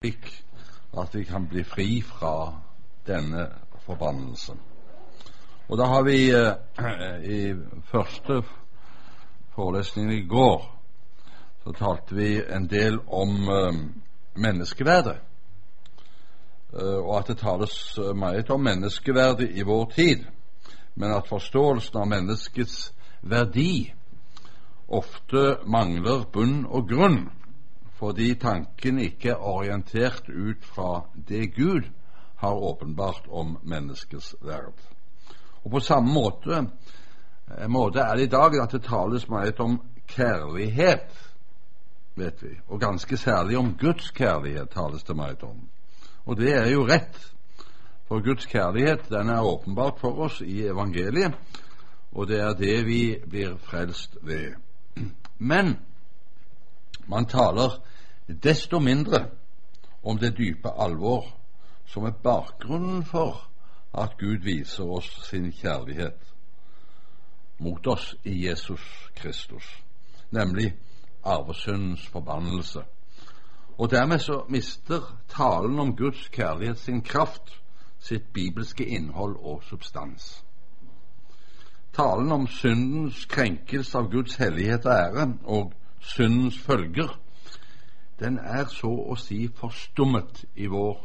slik at vi kan bli fri fra denne forbannelsen. Og da har vi eh, i første forelesning i går så talte vi en del om eh, menneskeverdet. Eh, og at det tales meget om menneskeverdet i vår tid, men at forståelsen av menneskets verdi ofte mangler bunn og grunn fordi tanken ikke er orientert ut fra det Gud har åpenbart om menneskets verd. Og På samme måte, måte er det i dag at det tales meget om kjærlighet, vet vi. Og ganske særlig om Guds kjærlighet tales det meget om. Og det er jo rett, for Guds kjærlighet den er åpenbart for oss i evangeliet, og det er det vi blir frelst ved. Men man taler desto mindre om det dype alvor som er bakgrunnen for at Gud viser oss sin kjærlighet mot oss i Jesus Kristus, nemlig arvesyndens forbannelse. Og dermed så mister talen om Guds kjærlighet sin kraft, sitt bibelske innhold og substans. Talen om syndens krenkelse av Guds hellighet og ære og syndens følger den er så å si forstummet i vår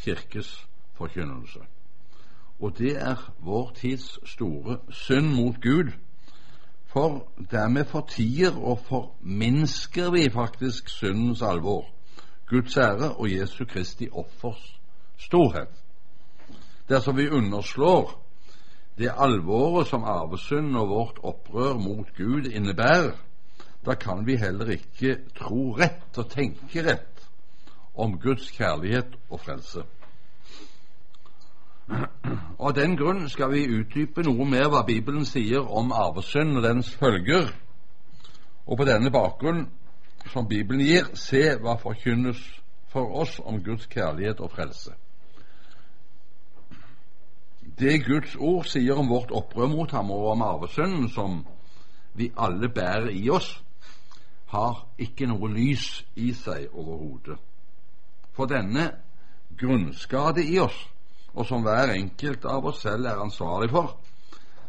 kirkes forkynnelse. Og det er vår tids store synd mot Gud. For dermed fortier og forminsker vi faktisk syndens alvor, Guds ære og Jesu Kristi offers storhet. Dersom vi underslår det alvoret som arvesynd og vårt opprør mot Gud innebærer, da kan vi heller ikke tro rett og tenke rett om Guds kjærlighet og frelse. Og Av den grunn skal vi utdype noe mer hva Bibelen sier om arvesynd og dens følger, og på denne bakgrunn som Bibelen gir, se hva forkynnes for oss om Guds kjærlighet og frelse. Det Guds ord sier om vårt opprør mot ham og om arvesynden som vi alle bærer i oss, har ikke noe lys i seg overhodet. For denne grunnskade i oss, og som hver enkelt av oss selv er ansvarlig for,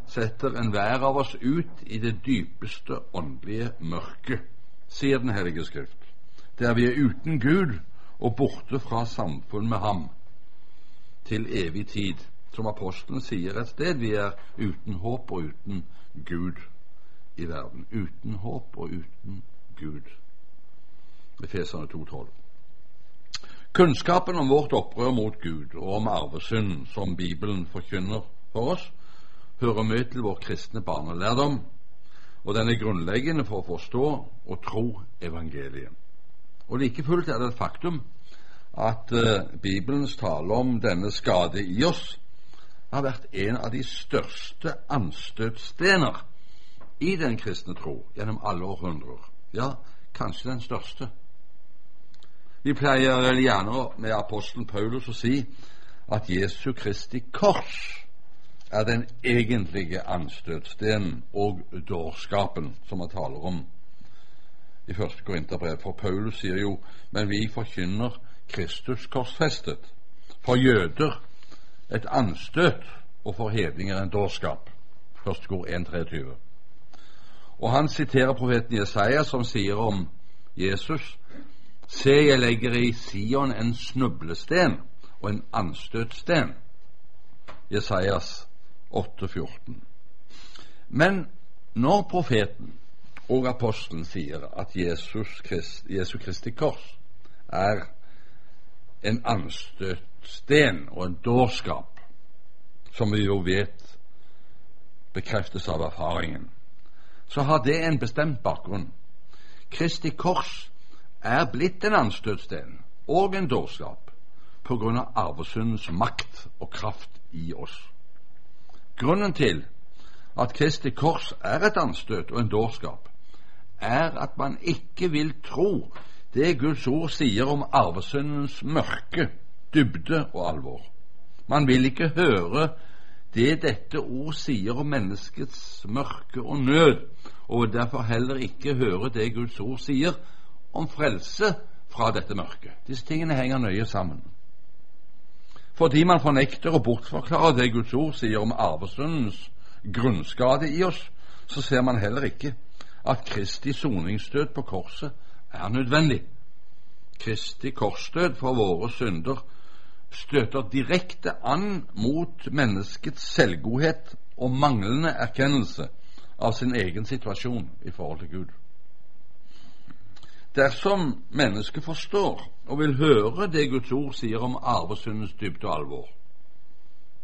setter enhver av oss ut i det dypeste åndelige mørket, sier Den hellige Skrift, der vi er uten Gud og borte fra samfunn med Ham til evig tid. Som apostelen sier et sted, vi er uten håp og uten Gud i verden. Uten håp og uten Gud. Efeserne 2,12. Kunnskapen om vårt opprør mot Gud og om arvesynden som Bibelen forkynner for oss, hører med til vår kristne barnelærdom, og den er grunnleggende for å forstå og tro evangeliet. Og Like fullt er det et faktum at uh, Bibelens tale om denne skade i oss har vært en av de største anstøtstener i den kristne tro gjennom alle århundrer ja, kanskje den største. Vi pleier vel gjerne med apostelen Paulus å si at Jesu Kristi kors er den egentlige anstøtstenen og dårskapen som vi taler om i første Korinterbrev. For Paulus sier jo men vi forkynner Kristus korsfestet. For jøder et anstøt, og for hedninger en dårskap. Første kor 1.23. Og han siterer profeten Jesaja, som sier om Jesus Se, jeg legger i Sion en snublesten og en anstøtsten. Jesajas 8,14. Men når profeten og apostelen sier at Jesus Krist, Jesu Kristi kors er en anstøtsten og en dårskap, som vi jo vet bekreftes av erfaringen, så har det en bestemt bakgrunn. Kristi kors er blitt en anstøtsten og en dårskap på grunn av arvesyndens makt og kraft i oss. Grunnen til at Kristi kors er et anstøt og en dårskap, er at man ikke vil tro det Guds ord sier om arvesyndens mørke, dybde og alvor. Man vil ikke høre det dette ord sier om menneskets mørke og nød, og derfor heller ikke høre det Guds ord sier om frelse fra dette mørket. Disse tingene henger nøye sammen. Fordi man fornekter og bortforklarer det Guds ord sier om arvesundens grunnskade i oss, så ser man heller ikke at Kristi soningsdød på korset er nødvendig. Kristi korsdød for våre synder støter direkte an mot menneskets selvgodhet og manglende erkjennelse av sin egen situasjon i forhold til Gud. Dersom mennesket forstår og vil høre det Guds ord sier om arvesyndens dybde og alvor,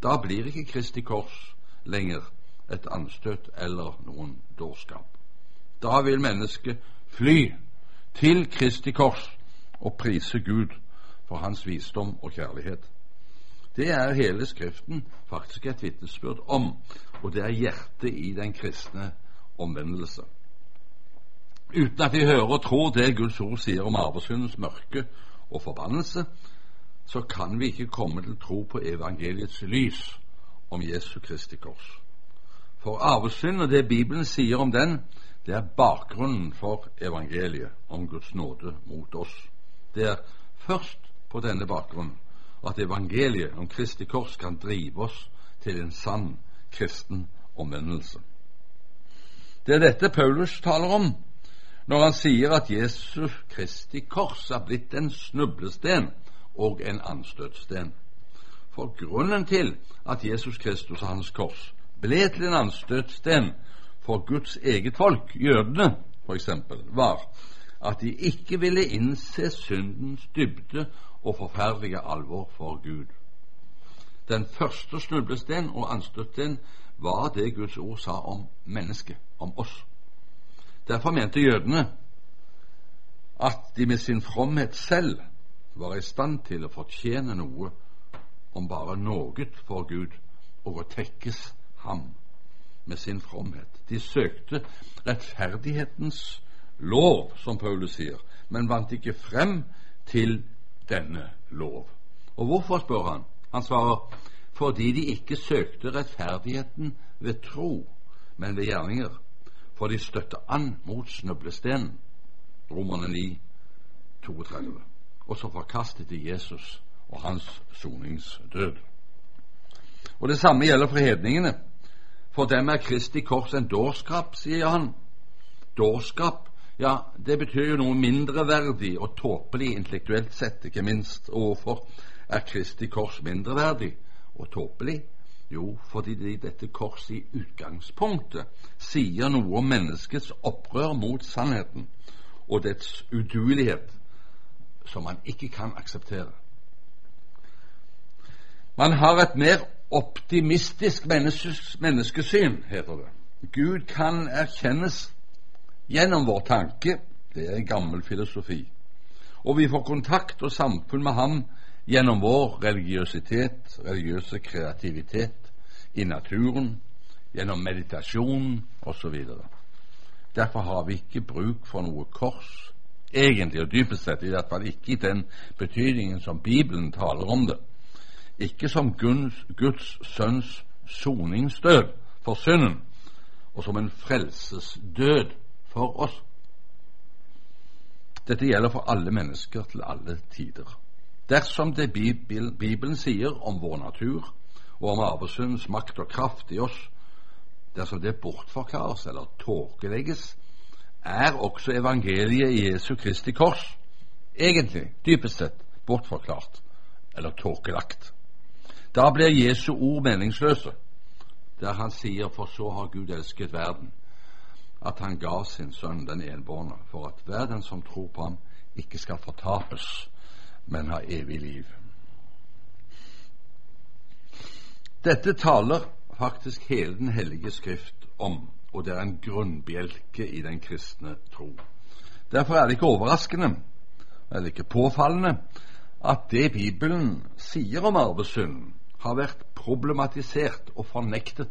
da blir ikke Kristi kors lenger et anstøt eller noen dårskap. Da vil mennesket fly til Kristi kors og prise Gud for hans visdom og kjærlighet. Det er hele Skriften faktisk et vitnesbyrd om, og det er hjertet i den kristne omvendelse. Uten at vi hører og tror det Guds ord sier om arvesynens mørke og forbannelse, så kan vi ikke komme til tro på evangeliets lys om Jesu Kristi kors. For arvesynd og det Bibelen sier om den, det er bakgrunnen for evangeliet om Guds nåde mot oss. Det er først på denne bakgrunnen at evangeliet om Kristi kors kan drive oss til en sann kristen omvendelse. Det er dette Paulus taler om når han sier at Jesus Kristi kors er blitt en snublesten og en anstøtsten. For grunnen til at Jesus Kristus og hans kors ble til en anstøtsten for Guds eget folk, jødene f.eks., var at de ikke ville innse syndens dybde og forferdelige alvor for Gud. Den første snublesten og anstøtten var det Guds ord sa om mennesket, om oss. Derfor mente jødene at de med sin fromhet selv var i stand til å fortjene noe, om bare noe for Gud, og å tekkes ham med sin fromhet. De søkte rettferdighetens lov, som Paulus sier, men vant ikke frem til denne lov. Og hvorfor, spør han? Han svarer fordi de ikke søkte rettferdigheten ved tro, men ved gjerninger. For de støtte an mot snublestenen, Romerne 9, 32. Og så forkastet de Jesus og hans soningsdød. Og Det samme gjelder for hedningene. For dem er Kristi kors en dårskap, sier han. Dårskap, ja, det betyr jo noe mindreverdig og tåpelig intellektuelt sett, ikke minst. Og hvorfor er Kristi kors mindreverdig og tåpelig? Jo, fordi det i dette korset i utgangspunktet sier noe om menneskets opprør mot sannheten og dets uduelighet, som man ikke kan akseptere. Man har et mer optimistisk menneskesyn, heter det. Gud kan erkjennes gjennom vår tanke. Det er en gammel filosofi. Og vi får kontakt og samfunn med ham gjennom vår religiøsitet, religiøse kreativitet i naturen, gjennom meditasjon osv. Derfor har vi ikke bruk for noe kors, egentlig og dypest sett, i hvert fall ikke i den betydningen som Bibelen taler om det ikke som Guds, Guds sønns soningsdød for synden, og som en frelsesdød for oss. Dette gjelder for alle mennesker til alle tider. Dersom det Bibelen, Bibelen sier om vår natur og om arvesyndens makt og kraft i oss, dersom det bortforklares eller tåkelegges, er også evangeliet i Jesu Kristi kors egentlig, dypest sett, bortforklart eller tåkelagt. Da blir Jesu ord meningsløse, der han sier for så har Gud elsket verden, at han ga sin sønn den enbårne, for at verden som tror på ham, ikke skal fortapes, men ha evig liv. Dette taler faktisk hele Den hellige skrift om, og det er en grunnbjelke i den kristne tro. Derfor er det ikke overraskende, eller ikke påfallende, at det Bibelen sier om arvesynd, har vært problematisert og fornektet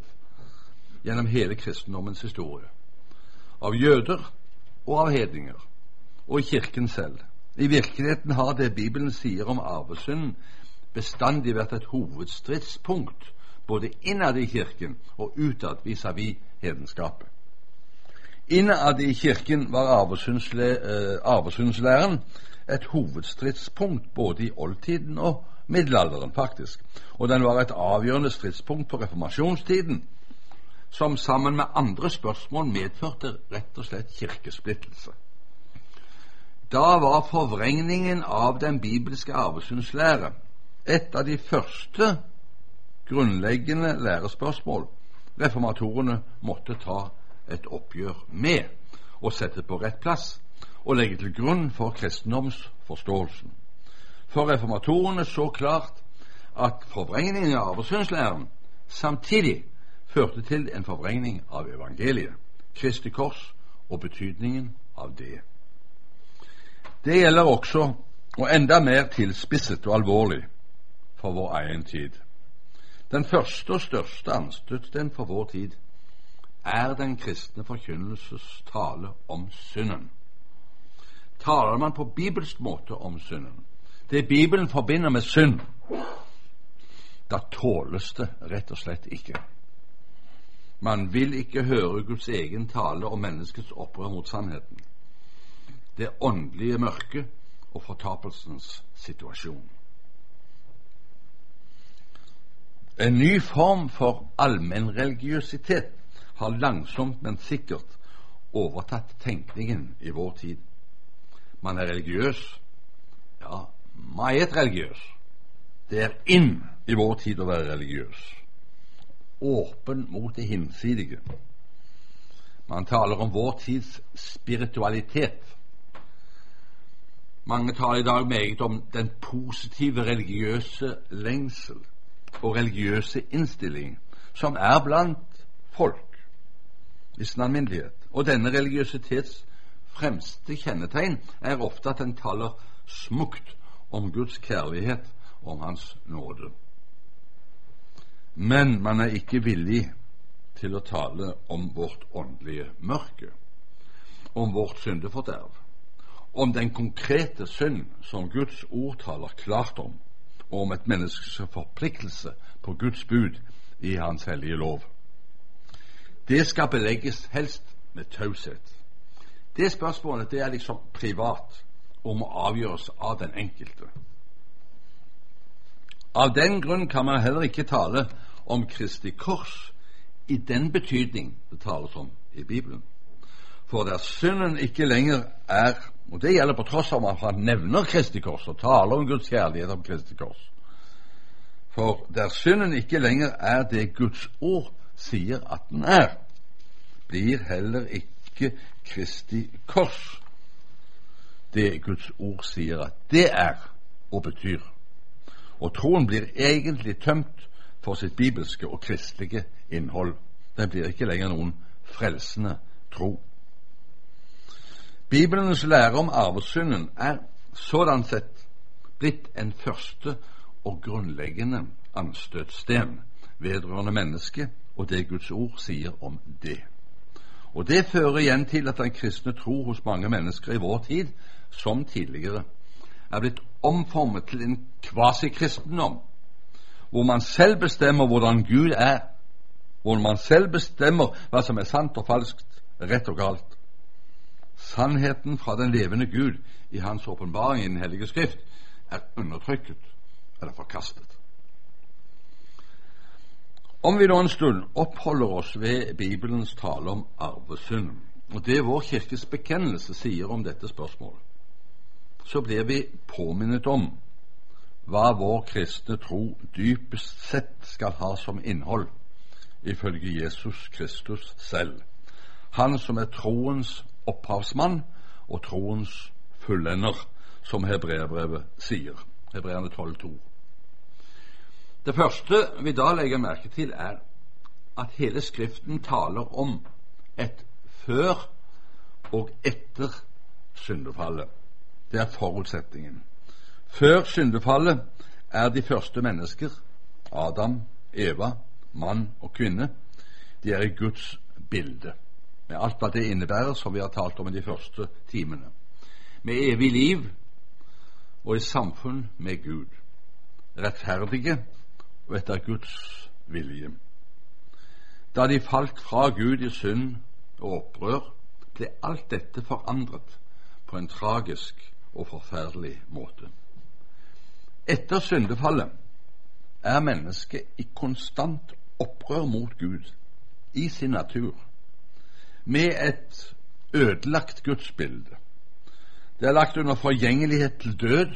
gjennom hele kristendommens historie. Av jøder og av hedninger, og i Kirken selv. I virkeligheten har det Bibelen sier om arvesynden, bestandig vært et hovedstridspunkt både innad i Kirken og utad vis-à-vis hedenskapet. Innad i Kirken var arvesyndslæren et hovedstridspunkt både i oldtiden og middelalderen, faktisk. Og den var et avgjørende stridspunkt på reformasjonstiden, som sammen med andre spørsmål medførte rett og slett kirkesplittelse. Da var forvrengningen av den bibelske arvesynslære et av de første grunnleggende lærespørsmål reformatorene måtte ta et oppgjør med og sette på rett plass og legge til grunn for kristendomsforståelsen. For reformatorene så klart at forvrengningen av arvesynslæren samtidig førte til en forvrengning av evangeliet, Kristi kors og betydningen av det. Det gjelder også, og enda mer tilspisset og alvorlig, for vår egen tid. Den første og største anstøtsten for vår tid er den kristne forkynnelses tale om synden. Taler man på bibelsk måte om synden, det Bibelen forbinder med synd, da tåles det rett og slett ikke. Man vil ikke høre Guds egen tale om menneskets opprør mot sannheten, det åndelige mørket og fortapelsens situasjon. En ny form for allmennreligiøsitet har langsomt, men sikkert overtatt tenkningen i vår tid. Man er religiøs, ja, meget religiøs. Det er inn i vår tid å være religiøs. Åpen mot det hinsidige. Man taler om vår tids spiritualitet. Mange taler i dag meget om den positive religiøse lengsel og religiøse innstilling som er blant folk i sin alminnelighet. Og denne religiøsitets fremste kjennetegn er ofte at den taler smukt om Guds kjærlighet og om Hans nåde. Men man er ikke villig til å tale om vårt åndelige mørke, om vårt syndeforderv, om den konkrete synd som Guds ord taler klart om, og om et menneskes forpliktelse på Guds bud i Hans hellige lov. Det skal belegges helst med taushet. Det spørsmålet det er liksom privat og må avgjøres av den enkelte. Av den grunn kan man heller ikke tale om Kristi kors i den betydning det tales om i Bibelen. For der synden ikke lenger er Og det gjelder på tross av at han nevner Kristi kors og taler om Guds kjærlighet om Kristi kors. For der synden ikke lenger er det Guds ord sier at den er, blir heller ikke Kristi kors det Guds ord sier at det er og betyr. Og troen blir egentlig tømt for sitt bibelske og kristelige innhold. Den blir ikke lenger noen frelsende tro. Bibelens lære om arvesynden er sådan sett blitt en første og grunnleggende anstøtsten vedrørende mennesket og det Guds ord sier om det. Og Det fører igjen til at den kristne tro hos mange mennesker i vår tid, som tidligere, er blitt omformet til en kvasikristendom, hvor man selv bestemmer hvordan Gud er, hvor man selv bestemmer hva som er sant og falskt, rett og galt. Sannheten fra den levende Gud i Hans åpenbaring i Den hellige Skrift er undertrykket eller forkastet. Om vi nå en stund oppholder oss ved Bibelens tale om arvesynd, og det vår kirkes bekjennelse sier om dette spørsmålet, så blir vi påminnet om hva vår kristne tro dypest sett skal ha som innhold, ifølge Jesus Kristus selv, han som er troens opphavsmann og troens fullender, som hebreerbrevet sier. Hebreerne 12,2. Det første vi da legger merke til, er at hele Skriften taler om et før og etter syndefallet. Det er forutsetningen. Før syndefallet er de første mennesker, Adam, Eva, mann og kvinne, de er i Guds bilde, med alt hva det innebærer, som vi har talt om i de første timene. Med evig liv og i samfunn med Gud. Rettferdige og etter Guds vilje. Da de falt fra Gud i synd og opprør, ble alt dette forandret på en tragisk og forferdelig måte. Etter syndefallet er mennesket i konstant opprør mot Gud i sin natur, med et ødelagt gudsbilde. Det er lagt under forgjengelighet til død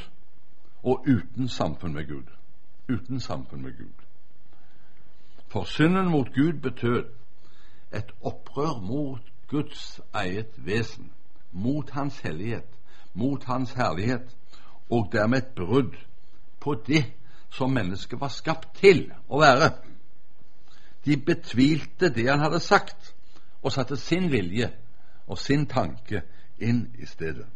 og uten samfunn med Gud. Uten samfunn med Gud. For synden mot Gud betød et opprør mot Guds eget vesen, mot Hans hellighet, mot Hans herlighet, og dermed et brudd på det som mennesket var skapt til å være. De betvilte det han hadde sagt, og satte sin vilje og sin tanke inn i stedet.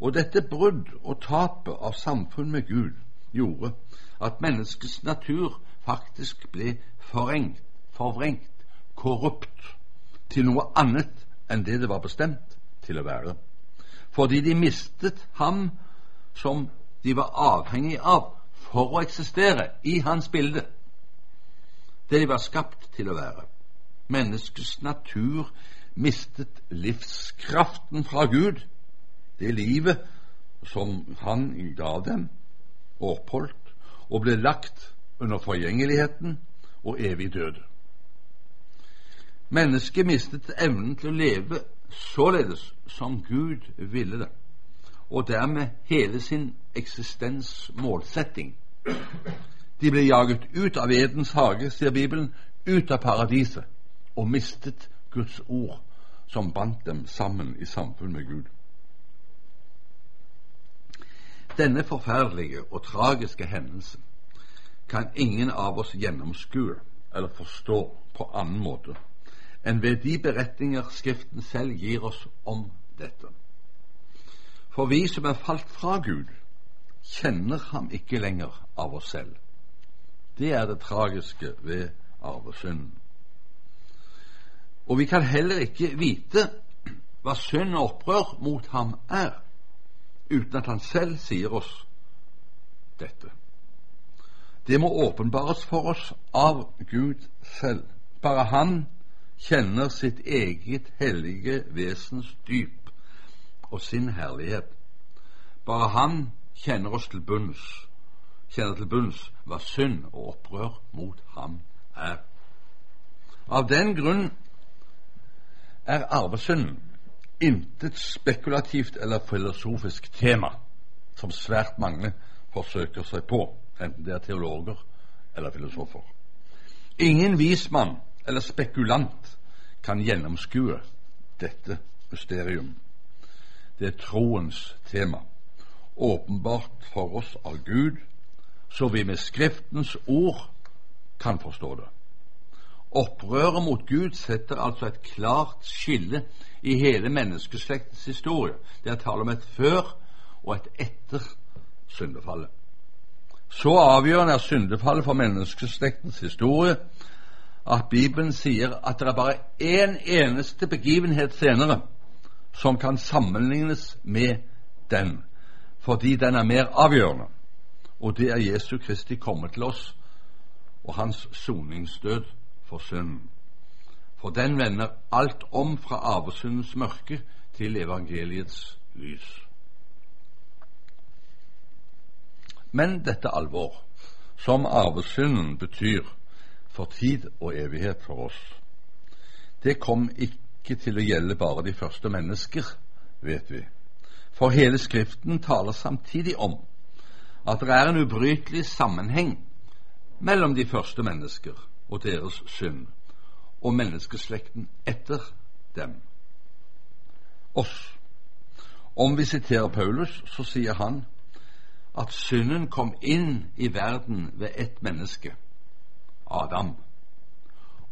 Og dette brudd og tapet av samfunn med Gud gjorde at menneskets natur faktisk ble forvrengt, forvrengt, korrupt, til noe annet enn det det var bestemt til å være. Fordi de mistet ham som de var avhengig av for å eksistere i hans bilde. Det de var skapt til å være. Menneskets natur mistet livskraften fra Gud, det livet som han ga dem oppholdt, og ble lagt under forgjengeligheten og evig død. Mennesket mistet evnen til å leve således som Gud ville det, og dermed hele sin eksistensmålsetting. De ble jaget ut av Edens hage, sier Bibelen, ut av paradiset, og mistet Guds ord, som bandt dem sammen i samfunn med Gud. Denne forferdelige og tragiske hendelsen kan ingen av oss gjennomskue eller forstå på annen måte enn ved de beretninger Skriften selv gir oss om dette. For vi som er falt fra Gud, kjenner ham ikke lenger av oss selv. Det er det tragiske ved arvesynden. Og vi kan heller ikke vite hva synd og opprør mot ham er, uten at han selv sier oss dette. Det må åpenbares for oss av Gud selv. Bare Han kjenner sitt eget hellige vesens dyp og sin herlighet. Bare Han kjenner oss til bunns, kjenner til bunns hva synd og opprør mot ham er. Av den grunn er arvesynden intet spekulativt eller filosofisk tema som svært mange forsøker seg på, enten det er teologer eller filosofer. Ingen vismann eller spekulant kan gjennomskue dette mysterium. Det er troens tema, åpenbart for oss av Gud, så vi med Skriftens ord kan forstå det. Opprøret mot Gud setter altså et klart skille i hele menneskeslektens historie. Det er tale om et før og et etter syndefallet. Så avgjørende er syndefallet for menneskeslektens historie at Bibelen sier at det er bare én eneste begivenhet senere som kan sammenlignes med den, fordi den er mer avgjørende, og det er Jesu Kristi komme til oss og hans soningsdød for synden. For den vender alt om fra arvesyndens mørke til evangeliets lys. Men dette alvor, som arvesynden betyr for tid og evighet for oss, det kom ikke til å gjelde bare de første mennesker, vet vi. For hele Skriften taler samtidig om at det er en ubrytelig sammenheng mellom de første mennesker og deres synd, og menneskeslekten etter dem, oss. Om vi siterer Paulus, så sier han at synden kom inn i verden ved ett menneske, Adam,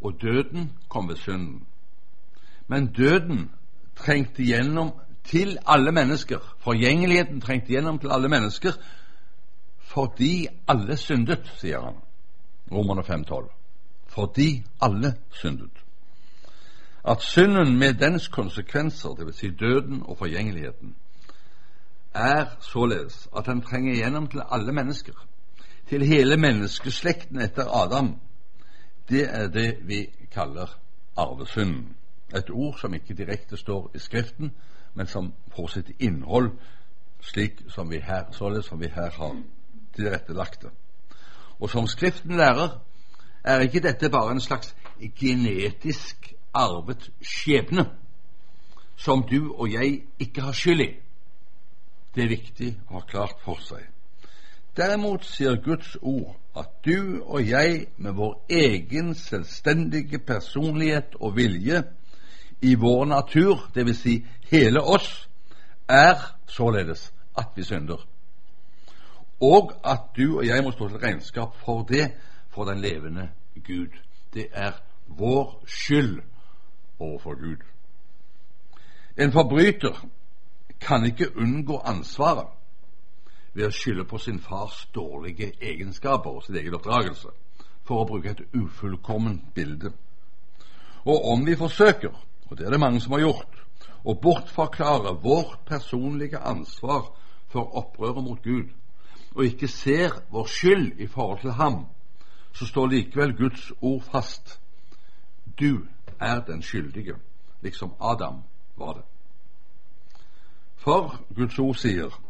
og døden kom ved synden. Men døden trengte gjennom til alle mennesker, forgjengeligheten trengte gjennom til alle mennesker, fordi alle syndet, sier han. Romerne 5,12 fordi alle syndet. At synden med dens konsekvenser, dvs. Si døden og forgjengeligheten, er således at han trenger igjennom til alle mennesker, til hele menneskeslekten etter Adam. Det er det vi kaller arvesynden. Et ord som ikke direkte står i Skriften, men som får sitt innhold slik som vi her, således som vi her har tilrettelagt det. Og som Skriften lærer, er ikke dette bare en slags genetisk arvet skjebne som du og jeg ikke har skyld i. Det er viktig å ha klart for seg. Derimot sier Guds ord at du og jeg med vår egen selvstendige personlighet og vilje i vår natur, dvs. Si hele oss, er således at vi synder, og at du og jeg må stå til regnskap for det for den levende Gud. Det er vår skyld overfor Gud. En forbryter kan ikke unngå ansvaret ved å skylde på sin fars dårlige egenskaper og sin egen oppdragelse, for å bruke et ufullkomment bilde. Og om vi forsøker, og det er det mange som har gjort, å bortforklare vårt personlige ansvar for opprøret mot Gud, og ikke ser vår skyld i forhold til ham, så står likevel Guds ord fast. Du er den skyldige, liksom Adam var det. For Guds ord sier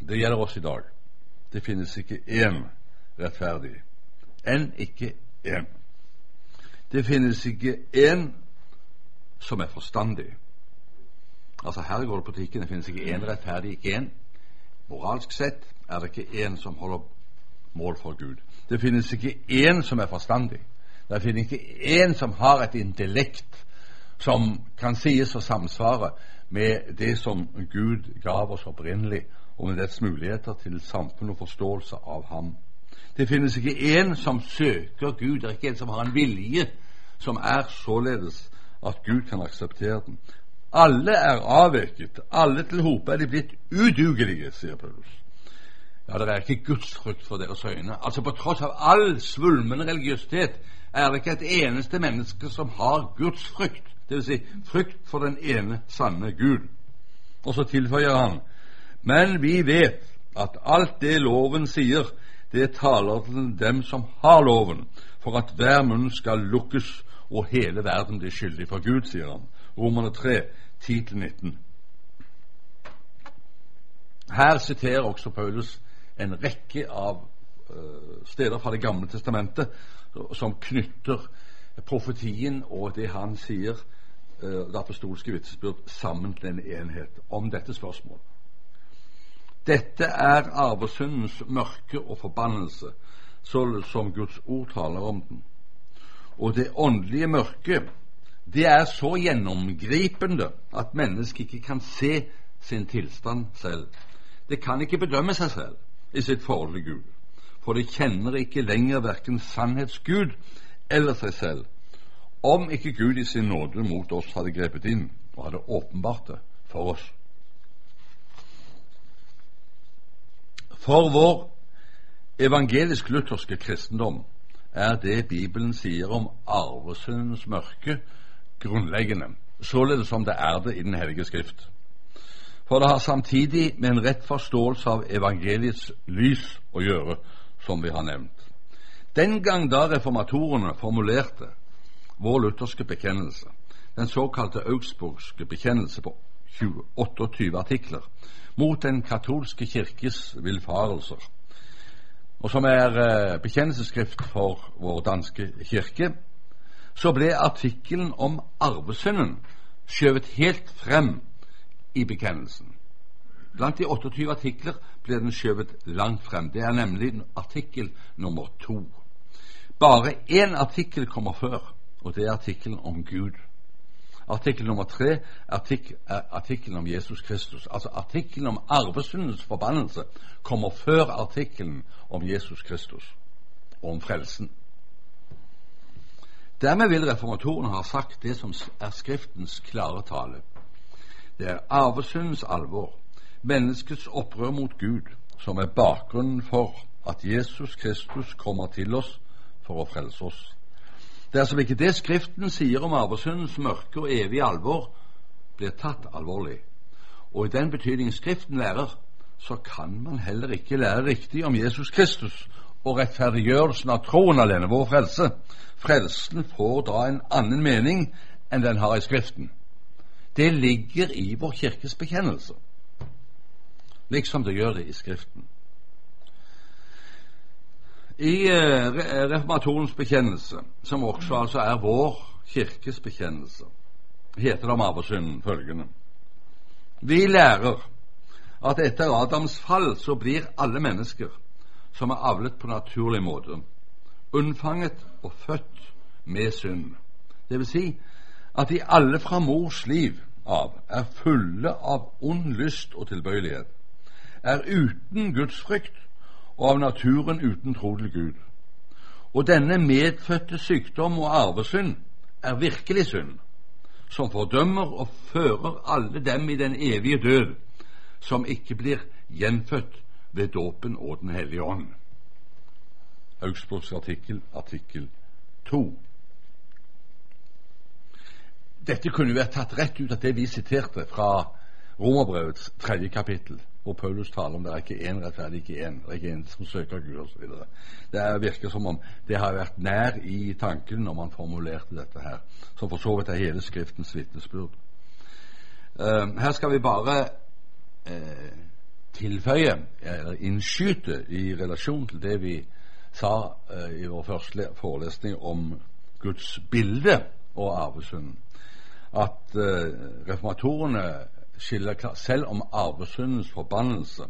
det gjelder oss i dag. Det finnes ikke én rettferdig. Enn ikke én. Det finnes ikke én som er forstandig. Altså Her går det på tikken. Det finnes ikke én rettferdig, ikke én. Moralsk sett er det ikke én som holder mål for Gud. Det finnes ikke én som er forstandig. Det finnes ikke én som har et intellekt som kan sies å samsvare med det som Gud gav oss opprinnelig, og med dets muligheter til samfunn og forståelse av ham. Det finnes ikke én som søker Gud, det er ikke en som har en vilje som er således at Gud kan akseptere den. Alle er avveket, alle til hope er de blitt udugelige, sier Paulus. Ja, det er ikke gudsfrykt for deres øyne. Altså På tross av all svulmende religiøsitet er det ikke et eneste menneske som har gudsfrykt, dvs. Si, frykt for den ene sanne Gud. Og så tilføyer han men vi vet at alt det loven sier, det taler til dem som har loven, for at hver munn skal lukkes og hele verden blir skyldig for Gud, sier han. Romerne 3, 10-19. Her siterer også Paulus en rekke av uh, steder fra Det gamle testamentet som knytter profetien og det han sier, uh, det apostolske vitnesbyrd, sammen til en enhet om dette spørsmålet. Dette er arvesyndens mørke og forbannelse, således som Guds ord taler om den. Og det åndelige mørket, det er så gjennomgripende at mennesket ikke kan se sin tilstand selv. Det kan ikke bedømme seg selv i sitt forhold til Gud, for de kjenner ikke lenger verken sannhetsgud eller seg selv, om ikke Gud i sin nåde mot oss hadde grepet inn og hadde åpenbart det for oss. For vår evangelisk-lutherske kristendom er det Bibelen sier om arvesyndens mørke, grunnleggende, således som det er det i Den hellige skrift. For det har samtidig med en rett forståelse av evangeliets lys å gjøre, som vi har nevnt. Den gang da reformatorene formulerte vår lutherske bekjennelse, den såkalte augsburgske bekjennelse på 28 artikler, mot den katolske kirkes villfarelser, og som er eh, bekjennelsesskrift for vår danske kirke, så ble artikkelen om arvesynden skjøvet helt frem i bekjennelsen. Blant de 28 artikler ble den skjøvet langt frem. Det er nemlig artikkel nummer to. Bare én artikkel kommer før, og det er artikkelen om Gud. Artikkel nummer tre artik er artikkelen om Jesus Kristus. Altså artikkelen om arvesundens forbannelse kommer før artikkelen om Jesus Kristus og om frelsen. Dermed vil reformatorene ha sagt det som er Skriftens klare tale. Det er arvesyndens alvor, menneskets opprør mot Gud, som er bakgrunnen for at Jesus Kristus kommer til oss for å frelse oss. Dersom ikke det Skriften sier om arvesyndens mørke og evige alvor, blir tatt alvorlig, og i den betydning Skriften lærer, så kan man heller ikke lære riktig om Jesus Kristus og rettferdiggjørelsen av troen alene, vår frelse. Frelsen får da en annen mening enn den har i Skriften. Det ligger i vår kirkes bekjennelse. liksom det gjør det i Skriften. I eh, reformatorens bekjennelse, som også altså er vår kirkes bekjennelse, heter det om arvesynden følgende Vi lærer at etter Adams fall så blir alle mennesker som er avlet på naturlig måte, unnfanget og født med synd. Det vil si at de alle fra mors liv av er fulle av ond lyst og tilbøyelighet, er uten Guds frykt og av naturen uten tro til Gud. Og denne medfødte sykdom og arvesynd er virkelig synd, som fordømmer og fører alle dem i den evige død som ikke blir gjenfødt ved dåpen og Den hellige ånd. Augsburgs artikkel, artikkel 2. Dette kunne vært tatt rett ut av det vi siterte fra Romerbrevets tredje kapittel hvor Paulus taler om det er ikke én rettferdig, ikke én, det er ikke én som søker Gud osv. Det virker som om det har vært nær i tanken når man formulerte dette her, som for så vidt er hele Skriftens vitnesbyrd. Uh, her skal vi bare uh, tilføye, eller innskyte, i relasjon til det vi sa uh, i vår første forelesning om Guds bilde og arvesynden, at reformatorene skiller selv om arvesyndens forbannelse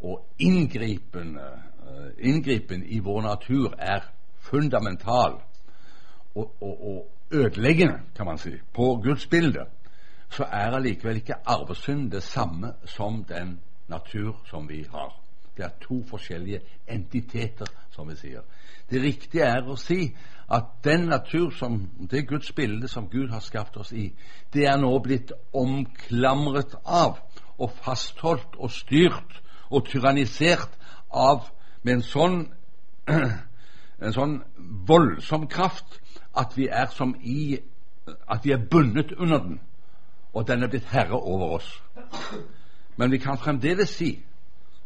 og uh, inngripen i vår natur er fundamental og, og, og, ødeleggende, kan man si, på Guds bilde, så er allikevel ikke arvesynd det samme som den natur som vi har. Det er to forskjellige entiteter, som vi sier. Det riktige er å si at den natur som det Guds bilde som Gud har skapt oss i, det er nå blitt omklamret av og fastholdt og styrt og tyrannisert av med en sånn, en sånn voldsom kraft at vi er som i at vi er bundet under den, og den er blitt herre over oss. Men vi kan fremdeles si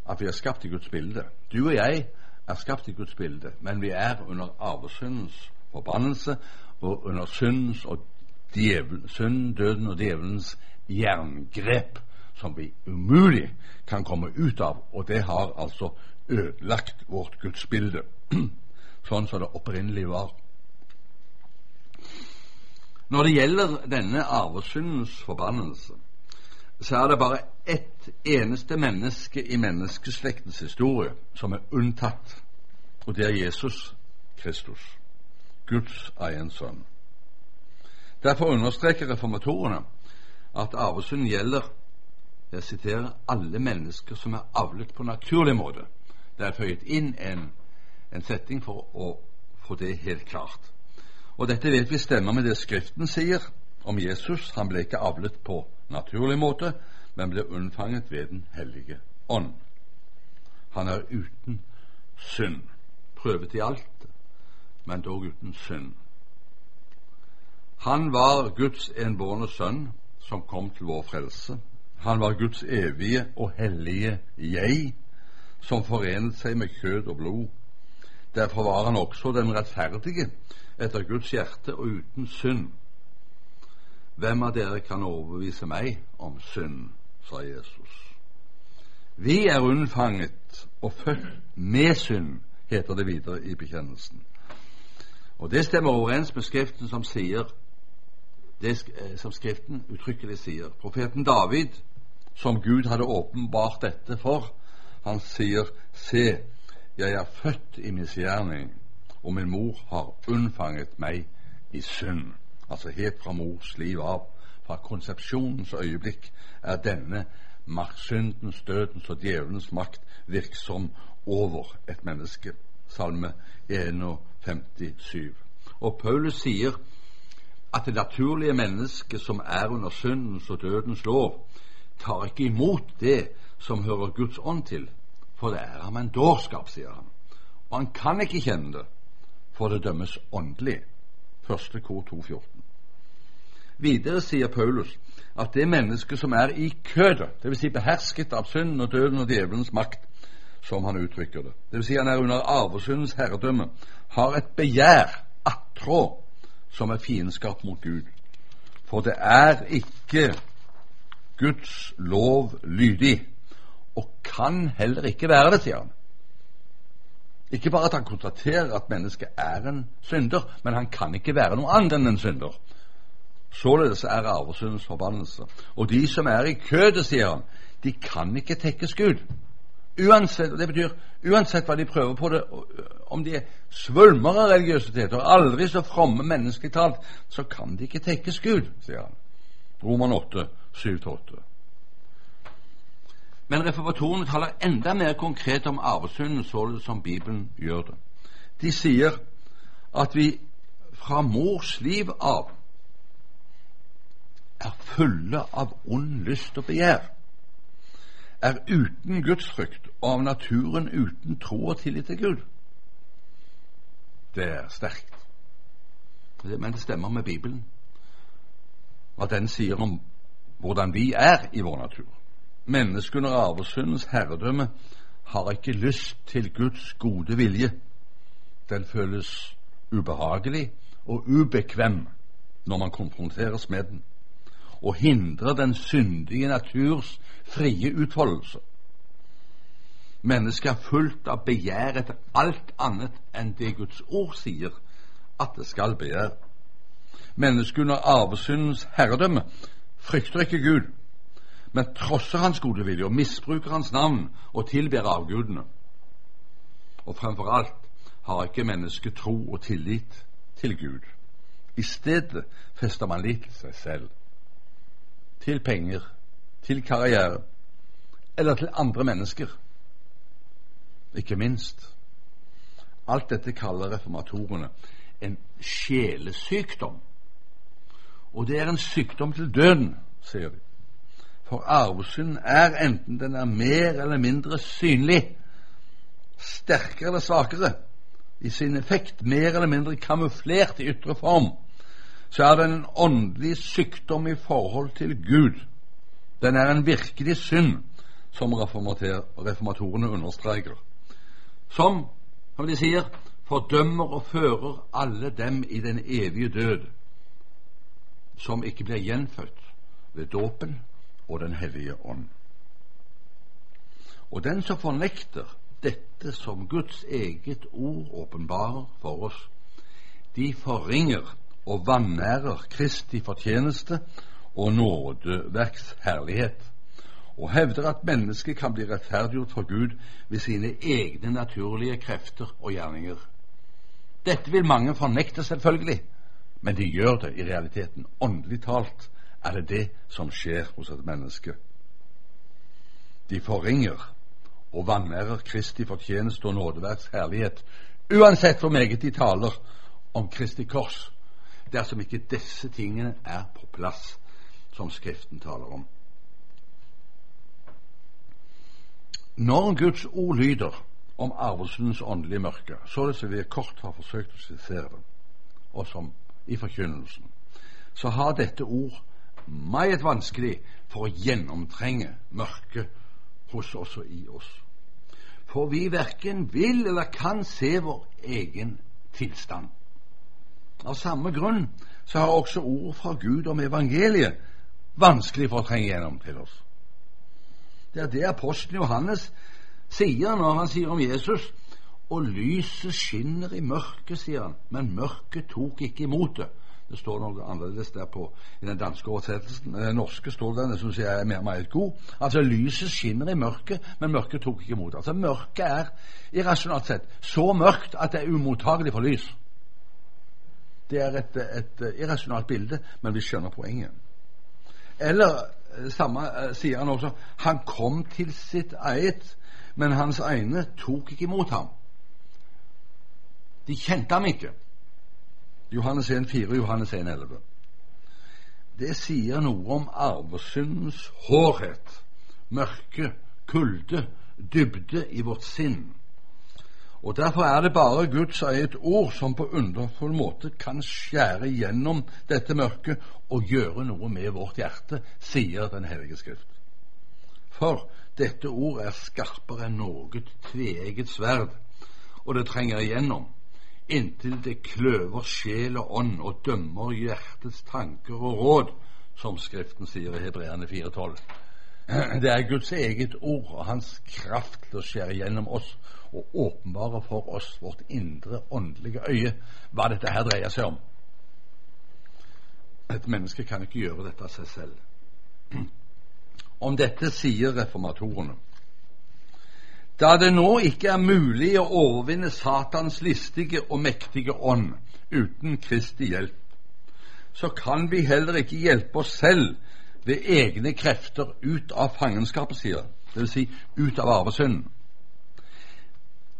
at vi er skapt i Guds bilde. Du og jeg er skapt i Guds bilde, men vi er under arvesyndens forbannelse og under syndens og djevel, synd, døden og djevelens jerngrep, som vi umulig kan komme ut av. Og det har altså ødelagt vårt gudsbilde, sånn som det opprinnelig var. Når det gjelder denne arvesyndens forbannelse, så er det bare ett eneste menneske i menneskeslektens historie som er unntatt, og det er Jesus Kristus. Guds egen sønn. Derfor understreker reformatorene at arvesynden gjelder jeg siterer, alle mennesker som er avlet på naturlig måte. Det er føyet inn en, en setting for å få det helt klart. Og dette vet vi stemmer med det Skriften sier om Jesus. Han ble ikke avlet på naturlig måte, men ble unnfanget ved Den hellige ånd. Han er uten synd, prøvet i alt, men dog uten synd. Han var Guds enbårne sønn som kom til vår frelse. Han var Guds evige og hellige jeg, som forenet seg med kjød og blod. Derfor var han også den rettferdige etter Guds hjerte og uten synd. Hvem av dere kan overbevise meg om synd? sa Jesus. Vi er unnfanget og født med synd, heter det videre i bekjennelsen. Og det stemmer overens med Skriften som sier det eh, som Skriften uttrykkelig sier. Profeten David, som Gud hadde åpenbart dette for, han sier, Se, jeg er født i misgjerning, og min mor har unnfanget meg i synd. Altså helt fra mors liv av. Fra konsepsjonens øyeblikk er denne maktsyndens, dødens og djevelens makt virksom over et menneske. Salme 51. Og Paulus sier at det naturlige mennesket som er under syndens og dødens lov, tar ikke imot det som hører Guds ånd til, for det er ham en dårskap, sier han. Og han kan ikke kjenne det, for det dømmes åndelig. Første kor 2.14. Videre sier Paulus at det mennesket som er i kødet, dvs. Si behersket av synden og døden og djevelens makt, som han uttrykker det, dvs. Si han er under arvesyndens herredømme, har et begjær attrå som er fiendskap mot Gud. For det er ikke Guds lov lydig, og kan heller ikke være det, sier han. Ikke bare at han konstaterer at mennesket er en synder, men han kan ikke være noe annet enn en synder. Således er arvesyndens forbannelse. Og de som er i kødet, sier han, de kan ikke tekkes Gud. Uansett, og Det betyr uansett hva de prøver på det, om de svulmer av religiøsitet og aldri så fromme menneskelig talt, så kan de ikke tekkes Gud, sier han. Roman 8, 7-8. Men reformatorene taler enda mer konkret om arvesynden, således som Bibelen gjør det. De sier at vi fra mors liv av er fulle av ond lyst og begjær, er uten gudsfrykt og av naturen uten tro og tillit til Gud. Det er sterkt. Men det stemmer med Bibelen, hva den sier om hvordan vi er i vår natur. Mennesket under arvesyndens herredømme har ikke lyst til Guds gode vilje. Den føles ubehagelig og ubekvem når man konfronteres med den, og hindrer den syndige naturs frie utfoldelse. Mennesket er fullt av begjær etter alt annet enn det Guds ord sier at det skal begjære. Mennesket under arvesyndens herredømme frykter ikke Gud men trosser hans gode vilje og misbruker hans navn og tilber avgudene. Og fremfor alt har ikke mennesket tro og tillit til Gud. I stedet fester man lit til seg selv, til penger, til karriere eller til andre mennesker. Ikke minst. Alt dette kaller reformatorene en sjelesykdom. Og det er en sykdom til døden, sier de. For arvesynden er enten den er mer eller mindre synlig, sterkere eller svakere, i sin effekt mer eller mindre kamuflert i ytre form, så er den en åndelig sykdom i forhold til Gud. Den er en virkelig synd, som reformatorene understreker, som, som de sier, fordømmer og fører alle dem i den evige død, som ikke blir gjenfødt ved dåpen og Den hellige ånd. Og den som fornekter dette som Guds eget ord åpenbarer for oss, de forringer og vanærer Kristi fortjeneste og nådeverks herlighet, og hevder at mennesket kan bli rettferdiggjort for Gud ved sine egne naturlige krefter og gjerninger. Dette vil mange fornekte, selvfølgelig, men de gjør det i realiteten. Åndelig talt er det det som skjer hos et menneske. De forringer og vanærer Kristi fortjeneste og nådeverks herlighet, uansett hvor meget de taler om Kristi kors, dersom ikke disse tingene er på plass, som Skriften taler om. Når Guds ord lyder om arvelsens åndelige mørke, så det som vi kort har forsøkt å skissere det, og som i forkynnelsen, så har dette ord meget vanskelig for å gjennomtrenge mørket hos oss og i oss. For vi verken vil eller kan se vår egen tilstand. Av samme grunn så har også ord fra Gud om evangeliet vanskelig for å trenge gjennom til oss. Det er det apostelen Johannes sier når han sier om Jesus og lyset skinner i mørket, sier han, men mørket tok ikke imot det. Det står noe annerledes der på i den danske oversettelsen. Den eh, norske står der, det syns jeg er mer meget god. Altså, lyset skinner i mørket, men mørket tok ikke imot. Altså, mørket er irrasjonalt sett så mørkt at det er umottagelig for lys. Det er et, et, et irrasjonalt bilde, men vi skjønner poenget. Eller eh, samme eh, sier han også han kom til sitt eget, men hans egne tok ikke imot ham. De kjente ham ikke. Johannes 1,4 og Johannes 1,11. Det sier noe om arvesyndens hårhet, mørke, kulde, dybde i vårt sinn. Og Derfor er det bare Guds eget ord som på underfull måte kan skjære gjennom dette mørket og gjøre noe med vårt hjerte, sier Den hellige skrift. For dette ord er skarpere enn noe tveegget sverd, og det trenger igjennom inntil det kløver sjel og ånd og dømmer hjertets tanker og råd, som Skriften sier i Hebreane 4,12. Det er Guds eget ord og Hans kraft til å skjære gjennom oss og åpenbare for oss vårt indre åndelige øye hva dette her dreier seg om. Et menneske kan ikke gjøre dette av seg selv. Om dette sier reformatorene da det nå ikke er mulig å overvinne Satans listige og mektige ånd uten Kristi hjelp, så kan vi heller ikke hjelpe oss selv ved egne krefter ut av fangenskapet, sier vil Si ut av arvesynden.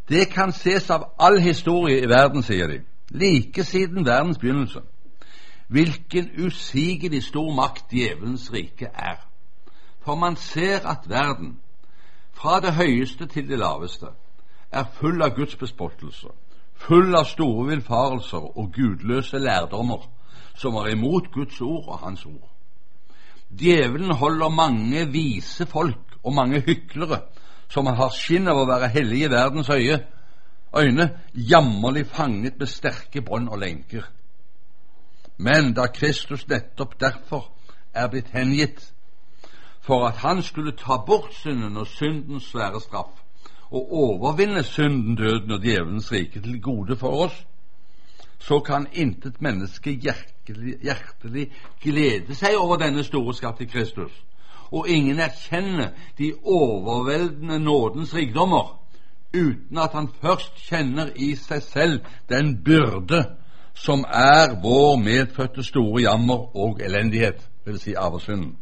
Det kan ses av all historie i verden, sier de, like siden verdens begynnelse, hvilken usigelig stor makt djevelens rike er. For man ser at verden, fra det høyeste til det laveste, er full av Guds bespottelse, full av store villfarelser og gudløse lærdommer som er imot Guds ord og Hans ord. Djevelen holder mange vise folk og mange hyklere som har skinn av å være hellige i verdens øye, øyne, jammerlig fanget med sterke bånd og lenker. Men da Kristus nettopp derfor er blitt hengitt for at han skulle ta bort synden og syndens svære straff, og overvinne synden, døden og djevelens rike til gode for oss, så kan intet menneske hjertelig, hjertelig glede seg over denne store skatt i Kristus, og ingen erkjenne de overveldende nådens rikdommer uten at han først kjenner i seg selv den byrde som er vår medfødte store jammer og elendighet, dvs. Si arvesynden.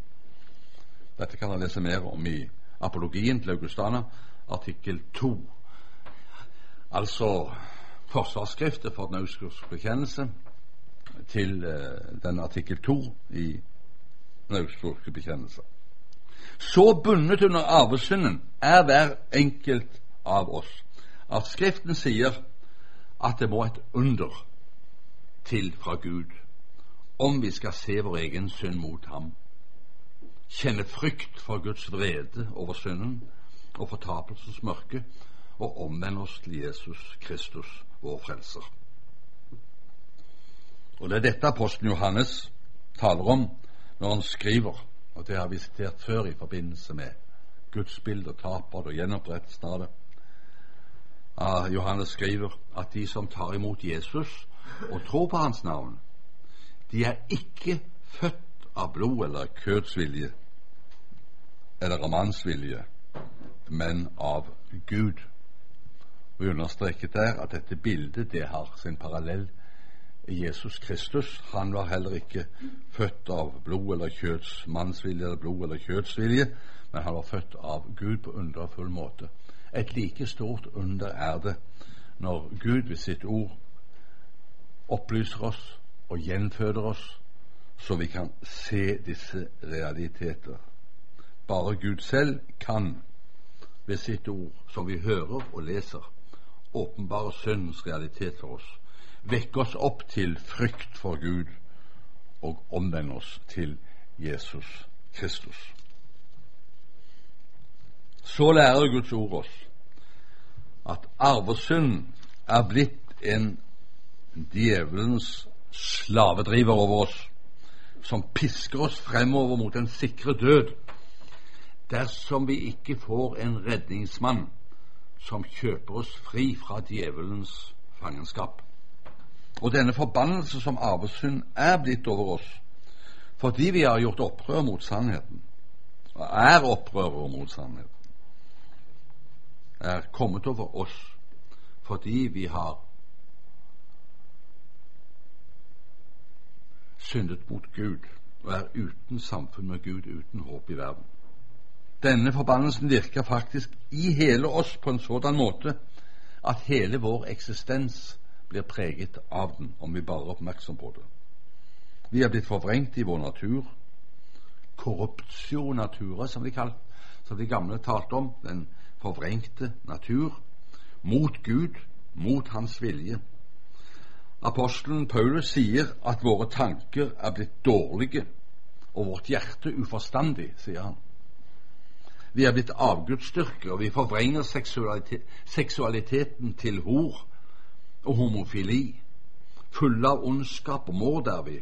Dette kan dere lese mer om i apologien til Augustana, artikkel 2. Altså forsvarsskriftet for den augsburgske bekjennelse til uh, den artikkel 2 i den augsburgske bekjennelse. Så bundet under arvesynden er hver enkelt av oss at Skriften sier at det må et under til fra Gud om vi skal se vår egen synd mot ham kjenne frykt for Guds vrede over synden og fortapelsens mørke, og omvende oss til Jesus Kristus, vår frelser. Og Det er dette apostelen Johannes taler om når han skriver, og det har vi sitert før i forbindelse med gudsbildet og tapet og gjenopprettelsen av det. Johannes skriver at de som tar imot Jesus og tror på hans navn, de er ikke født av blod eller kødsvilje, eller av manns vilje, men av Gud. Vi understreket der at dette bildet det har sin parallell i Jesus Kristus. Han var heller ikke født av blod eller kjøts mannsvilje eller blod eller kjøtsvilje, men han var født av Gud på underfull måte. Et like stort under er det når Gud ved sitt ord opplyser oss og gjenføder oss, så vi kan se disse realiteter. Bare Gud selv kan ved sitt ord, som vi hører og leser, åpenbare syndens realitet for oss, vekke oss opp til frykt for Gud og omvende oss til Jesus Kristus. Så lærer Guds ord oss at arvesynd er blitt en djevelens slavedriver over oss, som pisker oss fremover mot en sikre død dersom vi ikke får en redningsmann som kjøper oss fri fra djevelens fangenskap. Og denne forbannelse som arvesynd er blitt over oss fordi vi har gjort opprør mot sannheten, og er opprørere mot sannheten, er kommet over oss fordi vi har syndet mot Gud og er uten samfunn med Gud, uten håp i verden. Denne forbannelsen virker faktisk i hele oss på en sådan måte at hele vår eksistens blir preget av den, om vi bare er oppmerksom på det. Vi er blitt forvrengt i vår natur. Korruptio natura, som de, kalt, som de gamle talte om. Den forvrengte natur. Mot Gud, mot Hans vilje. Apostelen Paulus sier at våre tanker er blitt dårlige, og vårt hjerte uforstandig, sier han. Vi er blitt avgudsdyrkere, og vi forvrenger seksualitet, seksualiteten til hor og homofili. Fulle av ondskap og mord er vi,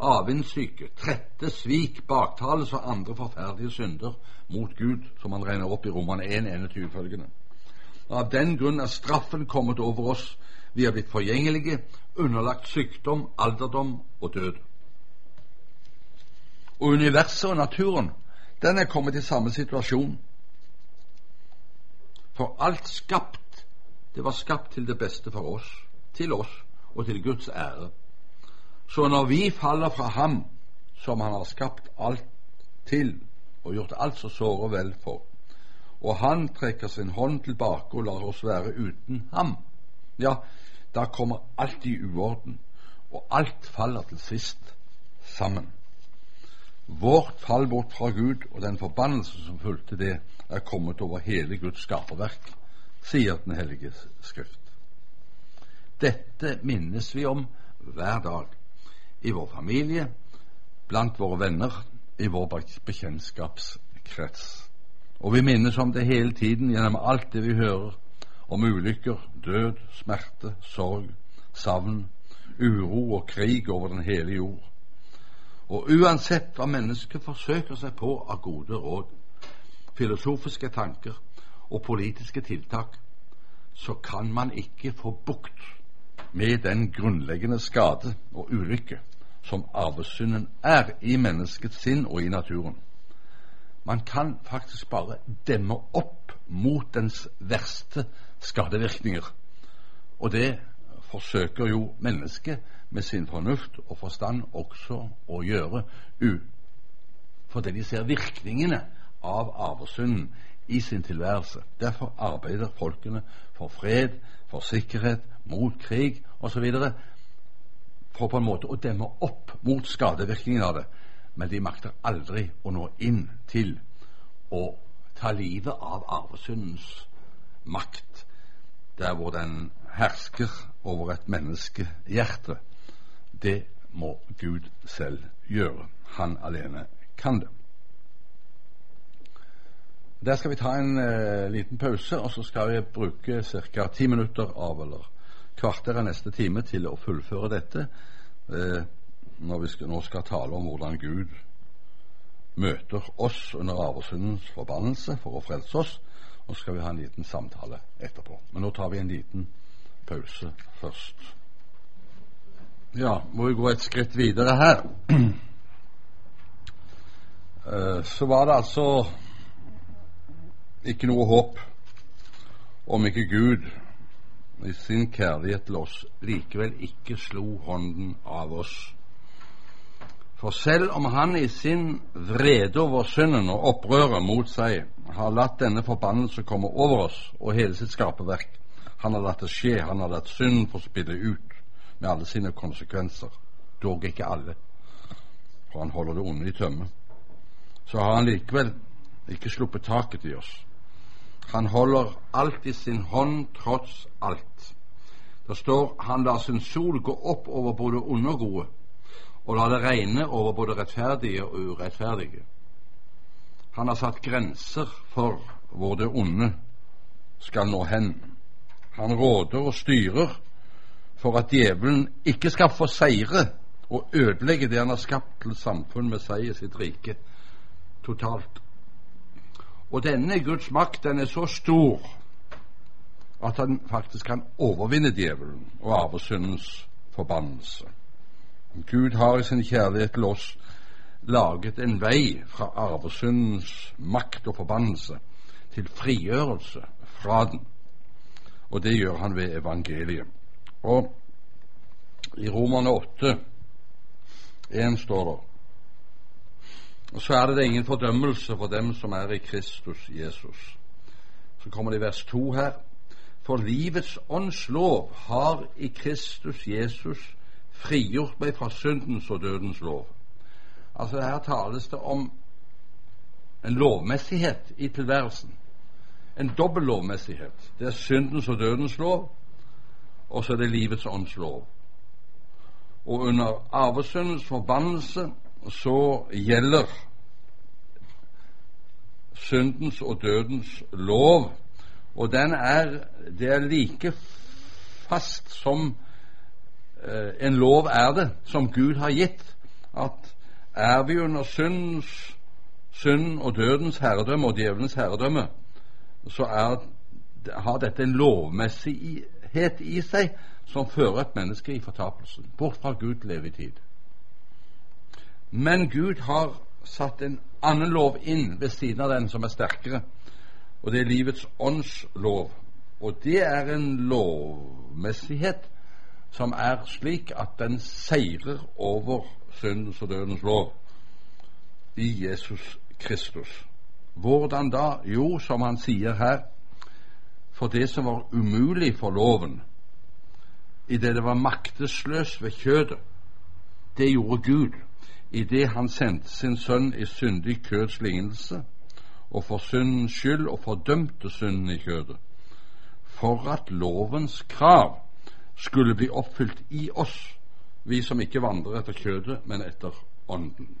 Avvindssyke, trette, svik, baktales og andre forferdelige synder mot Gud, som han regner opp i Romane 1.21 følgende. Av den grunn er straffen kommet over oss. Vi er blitt forgjengelige, underlagt sykdom, alderdom og død. Og universet og naturen, den er kommet i samme situasjon. For alt skapt, det var skapt til det beste for oss, til oss og til Guds ære. Så når vi faller fra Ham, som Han har skapt alt til og gjort alt så såre vel for, og Han trekker sin hånd tilbake og lar oss være uten Ham, ja, da kommer alt i uorden, og alt faller til sist sammen. Vårt fall bort fra Gud og den forbannelse som fulgte det, er kommet over hele Guds skaperverk, sier Den hellige Skrift. Dette minnes vi om hver dag i vår familie, blant våre venner, i vår bekjentskapskrets. Og vi minnes om det hele tiden gjennom alt det vi hører om ulykker, død, smerte, sorg, savn, uro og krig over den hele jord. Og uansett hva mennesket forsøker seg på av gode råd, filosofiske tanker og politiske tiltak, så kan man ikke få bukt med den grunnleggende skade og ulykke som arvesynden er i menneskets sinn og i naturen. Man kan faktisk bare demme opp mot dens verste skadevirkninger. Og det forsøker jo mennesket med sin fornuft og forstand også å gjøre, fordi de ser virkningene av arvesynden i sin tilværelse. Derfor arbeider folkene for fred, for sikkerhet, mot krig osv. For på en måte å demme opp mot skadevirkningen av det. Men de makter aldri å nå inn til å ta livet av arvesyndens makt, der hvor den hersker over et menneskehjerte. Det må Gud selv gjøre. Han alene kan det. Der skal vi ta en eh, liten pause, og så skal vi bruke ca. ti minutter av eller kvarter av neste time til å fullføre dette eh, når vi skal, nå skal tale om hvordan Gud møter oss under arvesyndens forbannelse for å frelse oss. Og så skal vi ha en liten samtale etterpå. Men nå tar vi en liten pause først. Ja, må vi gå et skritt videre her. Eh, så var det altså ikke noe håp om ikke Gud i sin kjærlighet til oss likevel ikke slo hånden av oss. For selv om Han i sin vrede over synden og opprøret mot seg har latt denne forbannelse komme over oss og hele sitt skaperverk, han har latt det skje, han har latt synden få spille ut med alle sine konsekvenser, dog ikke alle, for han holder det onde i tømme, så har han likevel ikke sluppet taket i oss. Han holder alt i sin hånd tross alt. Det står han lar sin sol gå opp over både onde og gode, og lar det regne over både rettferdige og urettferdige. Han har satt grenser for hvor det onde skal nå hen. Han råder og styrer for at djevelen ikke skal få seire og ødelegge det han har skapt til samfunn med seg i sitt rike totalt. Og denne Guds makt den er så stor at han faktisk kan overvinne djevelen og arvesyndens forbannelse. Gud har i sin kjærlighet til oss laget en vei fra arvesyndens makt og forbannelse til frigjørelse fra den. Og det gjør han ved evangeliet. Og i Romerne 8, 1 står det og så er det, ingen fordømmelse for dem som er i Kristus Jesus. Så kommer det i vers 2 her. For livets ånds lov har i Kristus Jesus frigjort meg fra syndens og dødens lov. Altså Her tales det om en lovmessighet i tilværelsen. En dobbel lovmessighet. Det er syndens og dødens lov, og så er det livets ånds lov. Og under arvesyndens forbannelse så gjelder syndens og dødens lov, og den er, det er like fast som eh, en lov er det, som Gud har gitt, at er vi under syndens, synd og dødens herredømme og djevelens herredømme, så er, har dette en lovmessighet i seg som fører et menneske i fortapelsen, bort fra Gud til evig tid. Men Gud har satt en annen lov inn ved siden av den som er sterkere, og det er livets ånds lov. Og det er en lovmessighet som er slik at den seirer over syndens og dødens lov i Jesus Kristus. Hvordan da? Jo, som han sier her, for det som var umulig for loven, idet det var maktesløst ved kjødet, det gjorde Gud idet han sendte sin sønn i syndig kjøds lignelse, og for syndens skyld og fordømte synden i kjødet, for at lovens krav skulle bli oppfylt i oss, vi som ikke vandrer etter kjødet, men etter Ånden.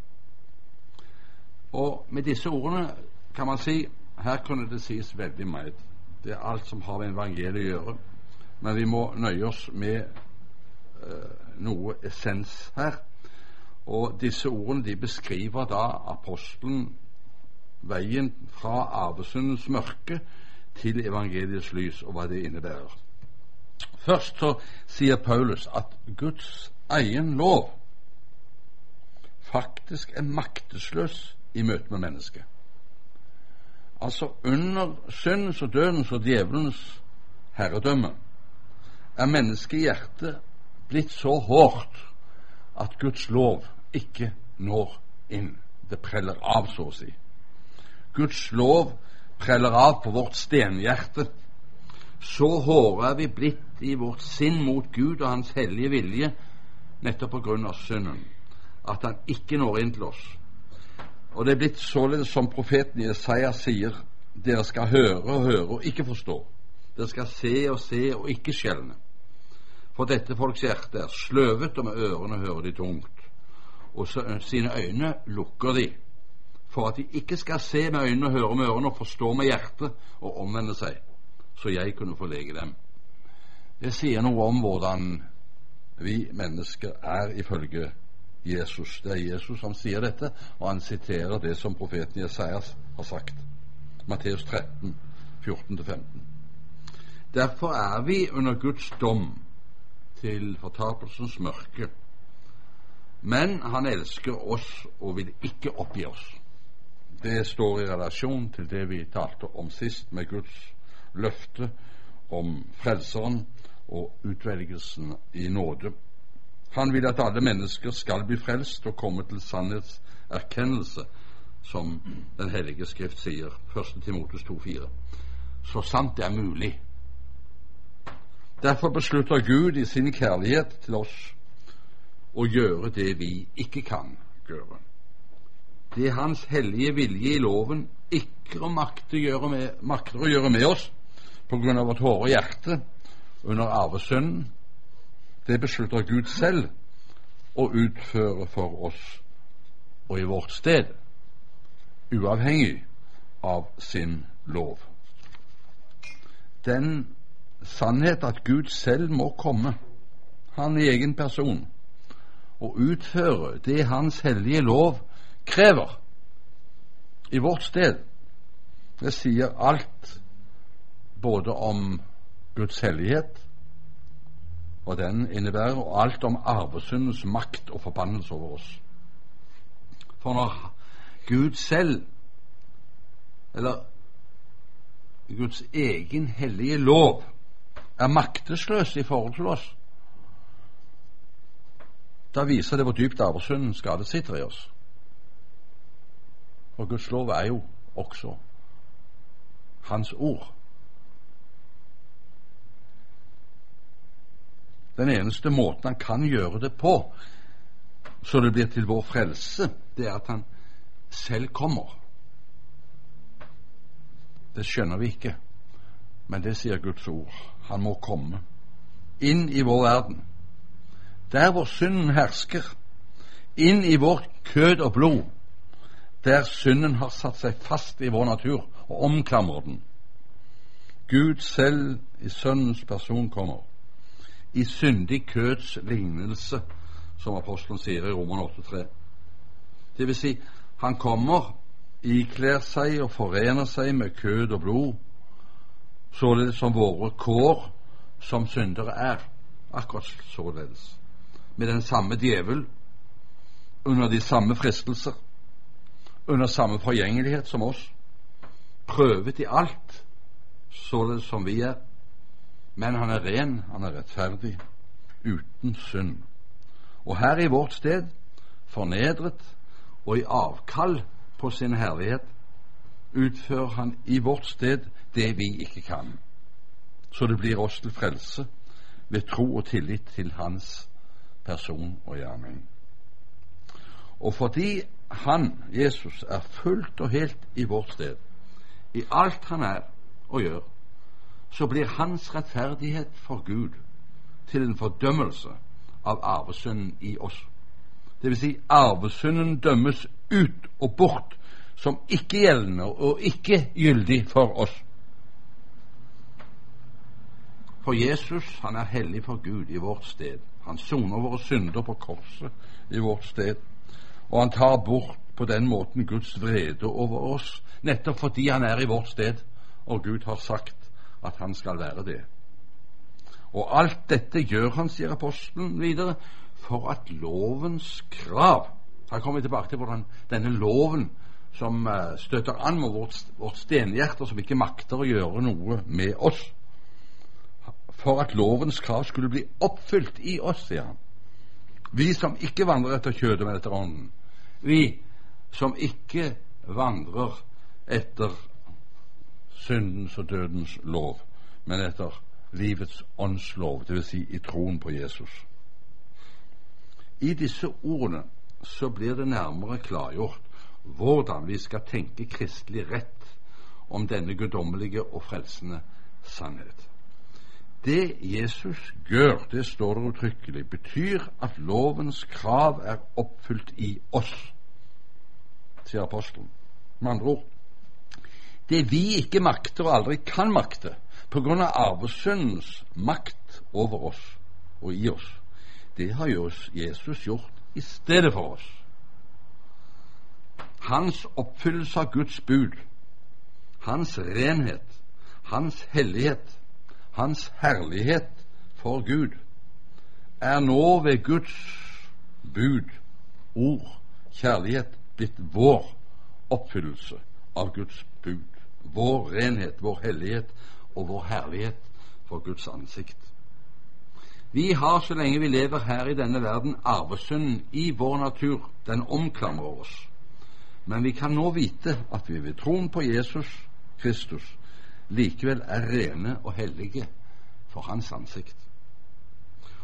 Og med disse ordene kan man si her kunne det sies veldig mye. Det er alt som har med evangeliet å gjøre. Men vi må nøye oss med uh, noe essens her. Og disse ordene de beskriver da apostelen veien fra arvesundens mørke til evangeliets lys, og hva det innebærer. Først så sier Paulus at Guds egen lov faktisk er maktesløs i møte med mennesket. Altså under syndens og dødens og djevelens herredømme er menneskehjertet blitt så hårdt at Guds lov ikke når inn. Det preller av, så å si. Guds lov preller av på vårt stenhjerte. Så hårde er vi blitt i vårt sinn mot Gud og Hans hellige vilje nettopp på grunn av synden, at Han ikke når inn til oss. Og det er blitt således som profeten Jesaja sier, dere skal høre og høre og ikke forstå. Dere skal se og se og ikke skjelne. For dette folks hjerte er sløvet, og med ørene hører de tungt. Og så, sine øyne lukker de, for at de ikke skal se med øynene og høre med ørene og forstå med hjertet og omvende seg, så jeg kunne forlege dem. Det sier noe om hvordan vi mennesker er ifølge Jesus. Det er Jesus som sier dette, og han siterer det som profeten Jesajas har sagt. Matteus 13, 14-15. Derfor er vi under Guds dom til fortapelsens mørke. Men han elsker oss og vil ikke oppgi oss. Det står i relasjon til det vi talte om sist, med Guds løfte om Frelseren og utvelgelsen i nåde. Han vil at alle mennesker skal bli frelst og komme til sannhetserkjennelse, som Den hellige skrift sier, 1. Timotus 2,4. Så sant det er mulig. Derfor beslutter Gud i sin kjærlighet til oss å gjøre det vi ikke kan gjøre. Det er Hans hellige vilje i loven ikke makter, med, makter å gjøre med oss på grunn av vårt hårde hjerte under arvesynden det beslutter Gud selv å utføre for oss og i vårt sted, uavhengig av sin lov. Den sannhet at Gud selv må komme, han i egen person, og utføre det Hans hellige lov krever i vårt sted, det sier alt både om Guds hellighet hva den innebærer, alt om arvesyndens makt og forbannelse over oss. For når Gud selv, eller Guds egen hellige lov, er maktesløs i forhold til oss, da viser det hvor dypt arvesynden skade sitter i oss. Og Guds lov er jo også Hans ord. Den eneste måten han kan gjøre det på, så det blir til vår frelse, det er at han selv kommer. Det skjønner vi ikke, men det sier Guds ord. Han må komme inn i vår verden, der hvor synden hersker, inn i vårt kød og blod, der synden har satt seg fast i vår natur og omklamrer den. Gud selv i Sønnens person kommer i syndig køds lignelse, som apostelen sier i Roman 8,3. Det vil si, han kommer, ikler seg og forener seg med kød og blod, således som våre kår som syndere er. Akkurat således. Med den samme djevel, under de samme fristelser, under samme forgjengelighet som oss, prøvet i alt, således som vi er. Men han er ren, han er rettferdig, uten synd. Og her i vårt sted, fornedret og i avkall på sin herlighet, utfører han i vårt sted det vi ikke kan. Så det blir oss til frelse ved tro og tillit til hans person og gjerning. Og fordi han, Jesus, er fullt og helt i vårt sted, i alt han er og gjør, så blir hans rettferdighet for Gud til en fordømmelse av arvesynden i oss. Det vil si, arvesynden dømmes ut og bort som ikke-gjeldende og ikke gyldig for oss. For Jesus, han er hellig for Gud i vårt sted. Han soner våre synder på korset i vårt sted. Og han tar bort på den måten Guds vrede over oss, nettopp fordi han er i vårt sted, og Gud har sagt at han skal være det. Og alt dette gjør han, sier apostelen videre, for at lovens krav Her kommer vi tilbake til hvordan denne loven som eh, støter an mot vårt, vårt stenhjerte, som ikke makter å gjøre noe med oss. For at lovens krav skulle bli oppfylt i oss, sier han. Vi som ikke vandrer etter kjødet, men etter ånden. Vi som ikke vandrer etter syndens og dødens lov, men etter livets åndslov, dvs. Si i troen på Jesus. I disse ordene så blir det nærmere klargjort hvordan vi skal tenke kristelig rett om denne guddommelige og frelsende sannhet. Det Jesus gjør, det står det uttrykkelig, betyr at lovens krav er oppfylt i oss, sier apostelen. Med andre ord det vi ikke makter og aldri kan makte på grunn av arvesyndens makt over oss og i oss, det har Jesus gjort i stedet for oss. Hans oppfyllelse av Guds bud, hans renhet, hans hellighet, hans herlighet for Gud, er nå ved Guds bud, ord, kjærlighet blitt vår oppfyllelse av Guds bud vår renhet, vår hellighet og vår herlighet for Guds ansikt. Vi har, så lenge vi lever her i denne verden, arvesynden i vår natur. Den omklamrer oss. Men vi kan nå vite at vi ved troen på Jesus Kristus likevel er rene og hellige for Hans ansikt,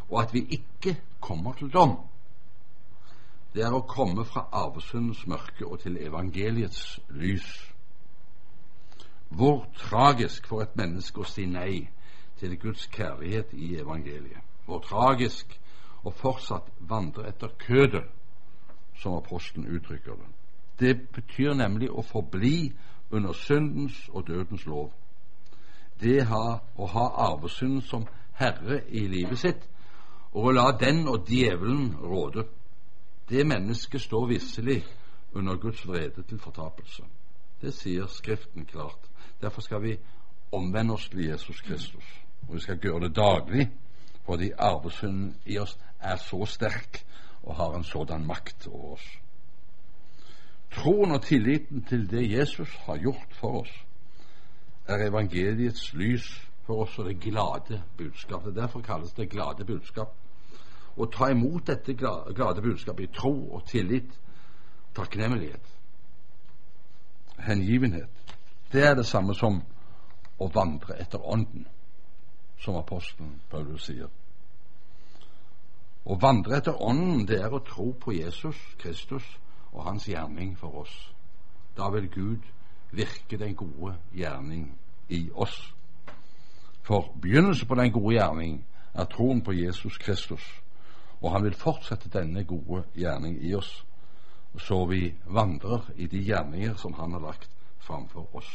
og at vi ikke kommer til dom. Det er å komme fra arvesyndens mørke og til evangeliets lys. Hvor tragisk for et menneske å si nei til Guds kjærlighet i evangeliet. Hvor tragisk å fortsatt vandre etter kødet, som apostelen uttrykker det. Det betyr nemlig å forbli under syndens og dødens lov. Det å ha arvesynden som herre i livet sitt, og å la den og djevelen råde. Det mennesket står visselig under Guds vrede til fortapelse. Det sier Skriften klart. Derfor skal vi omvende oss til Jesus Kristus. Og vi skal gjøre det daglig, fordi arvesynden i oss er så sterk og har en sådan makt over oss. Troen og tilliten til det Jesus har gjort for oss, er evangeliets lys for oss og det glade budskapet. Derfor kalles det glade budskap. Å ta imot dette glade budskapet i tro og tillit, takknemlighet, hengivenhet, det er det samme som å vandre etter Ånden, som apostelen Paulus sier. Å vandre etter Ånden, det er å tro på Jesus Kristus og hans gjerning for oss. Da vil Gud virke den gode gjerning i oss. For begynnelsen på den gode gjerning er troen på Jesus Kristus, og han vil fortsette denne gode gjerning i oss, så vi vandrer i de gjerninger som han har lagt framfor oss.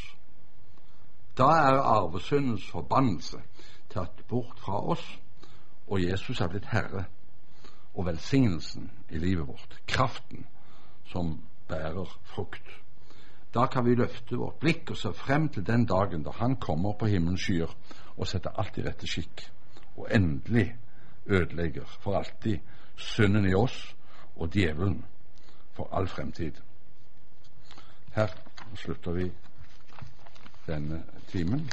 Da er arvesyndens forbannelse tatt bort fra oss, og Jesus er blitt Herre, og velsignelsen i livet vårt, kraften som bærer frukt. Da kan vi løfte vårt blikk og se frem til den dagen da Han kommer på himmelens skyer og setter alt i rette skikk, og endelig ødelegger for alltid synden i oss og djevelen for all fremtid. Her slutter vi denne timen.